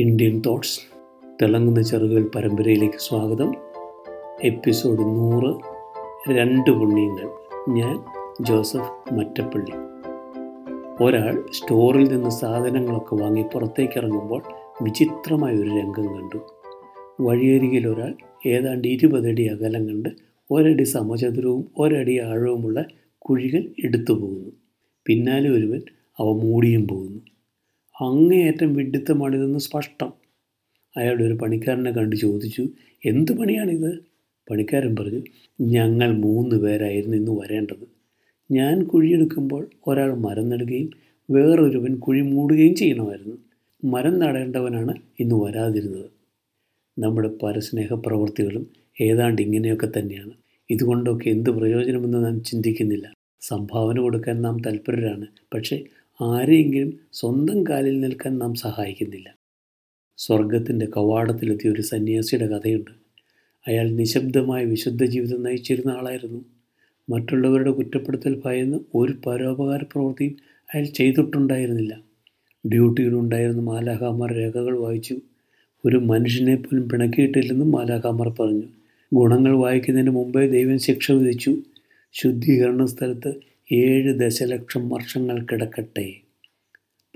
Indian thoughts. തിളങ്ങുന്ന ചെറുകൾ പരമ്പരയിലേക്ക് സ്വാഗതം. എപ്പിസോഡ് നൂറ്. രണ്ട് പുണ്യങ്ങൾ. ഞാൻ ജോസഫ് മറ്റപ്പള്ളി. ഒരാൾ സ്റ്റോറിൽ നിന്ന് സാധനങ്ങളൊക്കെ വാങ്ങി പുറത്തേക്ക് ഇറങ്ങുമ്പോൾ വിചിത്രമായ ഒരു രംഗം കണ്ടു. വഴിയരികിൽ ഒരാൾ ഏതാണ്ട് ഇരുപതടി അകലം കണ്ട് ഒരടി സമചതുരവും ഒരടി ആഴവുമുള്ള കുഴികൾ എടുത്തു പോകുന്നു. പിന്നാലെ ഒരുവൻ അവ മൂടിയും പോകുന്നു. അങ്ങേയറ്റം വിഡിത്തമാണിതെന്ന് സ്പഷ്ടം. അയാളുടെ ഒരു പണിക്കാരനെ കണ്ട് ചോദിച്ചു എന്ത് പണിയാണിത്? പണിക്കാരൻ പറഞ്ഞു ഞങ്ങൾ മൂന്ന് പേരായിരുന്നു ഇന്ന് വരേണ്ടത്. ഞാൻ കുഴിയെടുക്കുമ്പോൾ ഒരാൾ മരം നടുകയും വേറൊരുവൻ കുഴി മൂടുകയും ചെയ്യണമായിരുന്നു. മരം നടേണ്ടവനാണ് ഇന്ന് വരാതിരുന്നത്. നമ്മുടെ പരസ്നേഹ പ്രവൃത്തികളും ഏതാണ്ട് ഇങ്ങനെയൊക്കെ തന്നെയാണ്. ഇതുകൊണ്ടൊക്കെ എന്ത് പ്രയോജനമെന്ന് നാം ചിന്തിക്കുന്നില്ല. സംഭാവന കൊടുക്കാൻ നാം തൽപരരാണ്. പക്ഷേ ആരെയെങ്കിലും സ്വന്തം കാലിൽ നിൽക്കാൻ നാം സഹായിക്കുന്നില്ല. സ്വർഗത്തിന്റെ കവാടത്തിലെത്തിയ ഒരു സന്യാസിയുടെ കഥയുണ്ട്. അയാൾ നിശബ്ദമായ വിശുദ്ധ ജീവിതം നയിച്ചിരുന്ന ആളായിരുന്നു. മറ്റുള്ളവരുടെ കുറ്റപ്പെടുത്തൽ ഭയന്ന് ഒരു പരോപകാര പ്രവൃത്തിയും അയാൾ ചെയ്തിട്ടുണ്ടായിരുന്നില്ല. ഡ്യൂട്ടിയിലുണ്ടായിരുന്ന മാലാഖാമർ രേഖകൾ വായിച്ചു. ഒരു മനുഷ്യനെ പോലും പിണക്കിയിട്ടില്ലെന്നും മാലാഖാമർ പറഞ്ഞു. ഗുണങ്ങൾ വായിക്കുന്നതിന് മുമ്പേ ദൈവം ശിക്ഷ വിധിച്ചു. ശുദ്ധീകരണ സ്ഥലത്ത് ഏഴ് ദശലക്ഷം വർഷങ്ങൾ കിടക്കട്ടെ.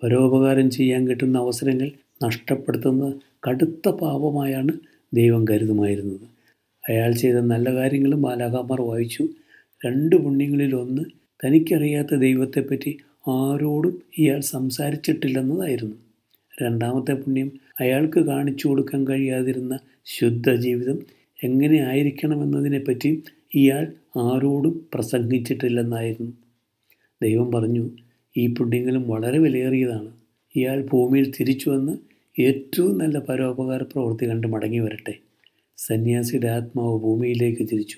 പരോപകാരം ചെയ്യാൻ കിട്ടുന്ന അവസരങ്ങൾ നഷ്ടപ്പെടുത്തുന്ന കടുത്ത പാപമായാണ് ദൈവം കരുതുമായിരുന്നത്. അയാൾ ചെയ്ത നല്ല കാര്യങ്ങളും ബാലാകാമാർ വായിച്ചു. രണ്ട് പുണ്യങ്ങളിലൊന്ന് തനിക്കറിയാത്ത ദൈവത്തെപ്പറ്റി ആരോടും ഇയാൾ സംസാരിച്ചിട്ടില്ലെന്നതായിരുന്നു. രണ്ടാമത്തെ പുണ്യം അയാൾക്ക് കാണിച്ചു കൊടുക്കാൻ കഴിയാതിരുന്ന ശുദ്ധ ജീവിതം എങ്ങനെ ആയിരിക്കണമെന്നതിനെപ്പറ്റിയും ഇയാൾ ആരോടും പ്രസംഗിച്ചിട്ടില്ലെന്നായിരുന്നു. ദൈവം പറഞ്ഞു ഈ പുണ്യങ്ങളും വളരെ വിലയേറിയതാണ്. ഇയാൾ ഭൂമിയിൽ തിരിച്ചു വന്ന് ഏറ്റവും നല്ല പരോപകാര പ്രവൃത്തി കണ്ട് മടങ്ങി വരട്ടെ. സന്യാസിയുടെ ആത്മാവ് ഭൂമിയിലേക്ക് തിരിച്ചു.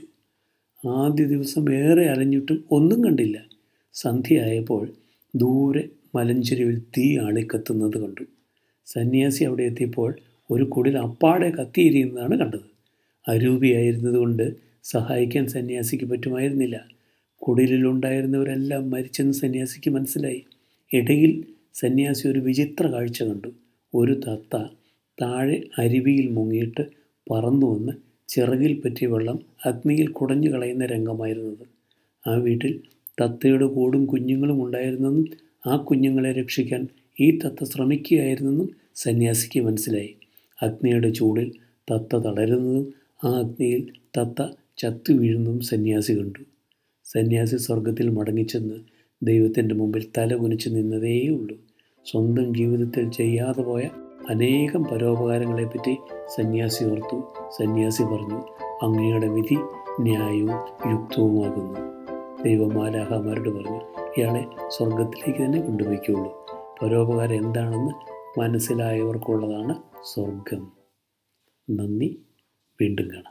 ആദ്യ ദിവസം ഏറെ അലഞ്ഞിട്ടും ഒന്നും കണ്ടില്ല. സന്ധ്യയായപ്പോൾ ദൂരെ മലഞ്ചെരുവിൽ തീ ആളിക്കത്തുന്നത് കണ്ടു. സന്യാസി അവിടെ എത്തിയപ്പോൾ ഒരു കുടിൽ അപ്പാടെ കത്തിയിരിക്കുന്നതാണ് കണ്ടത്. അരൂപിയായിരുന്നതുകൊണ്ട് സഹായിക്കാൻ സന്യാസിക്ക് പറ്റുമായിരുന്നില്ല. കുടിലിലുണ്ടായിരുന്നവരെല്ലാം മരിച്ചെന്ന് സന്യാസിക്ക് മനസ്സിലായി. ഇടയിൽ സന്യാസി ഒരു വിചിത്ര കാഴ്ച കണ്ടു. ഒരു തത്ത താഴെ അരുവിയിൽ മുങ്ങിയിട്ട് പറന്നു വന്ന് ചിറകിൽ പറ്റിയ വെള്ളം അഗ്നിയിൽ കുടഞ്ഞു കളയുന്ന രംഗമായിരുന്നത്. ആ വീട്ടിൽ തത്തയുടെ കൂടും കുഞ്ഞുങ്ങളും ഉണ്ടായിരുന്നെന്നും ആ കുഞ്ഞുങ്ങളെ രക്ഷിക്കാൻ ഈ തത്ത ശ്രമിക്കുകയായിരുന്നെന്നും സന്യാസിക്ക് മനസ്സിലായി. അഗ്നിയുടെ ചൂടിൽ തത്ത തളരുന്നതും ആ അഗ്നിയിൽ തത്ത ചത്തു വീഴുന്നതും സന്യാസി കണ്ടു. സന്യാസി സ്വർഗത്തിൽ മടങ്ങിച്ചെന്ന് ദൈവത്തിന്റെ മുമ്പിൽ തല കുനിച്ച് നിന്നതേയുള്ളൂ. സ്വന്തം ജീവിതത്തിൽ ചെയ്യാതെ പോയ അനേകം പരോപകാരങ്ങളെപ്പറ്റി സന്യാസി ഓർത്തു. സന്യാസി പറഞ്ഞു അങ്ങയുടെ വിധി ന്യായവും യുക്തവുമാകുന്നു. ദൈവമാലാഹമാരോട് പറഞ്ഞു ഇയാളെ സ്വർഗത്തിലേക്ക് തന്നെ കൊണ്ടുപോയിക്കുള്ളൂ പരോപകാരം എന്താണെന്ന് മനസ്സിലായവർക്കുള്ളതാണ് സ്വർഗം നന്ദി. വീണ്ടും കാണാം.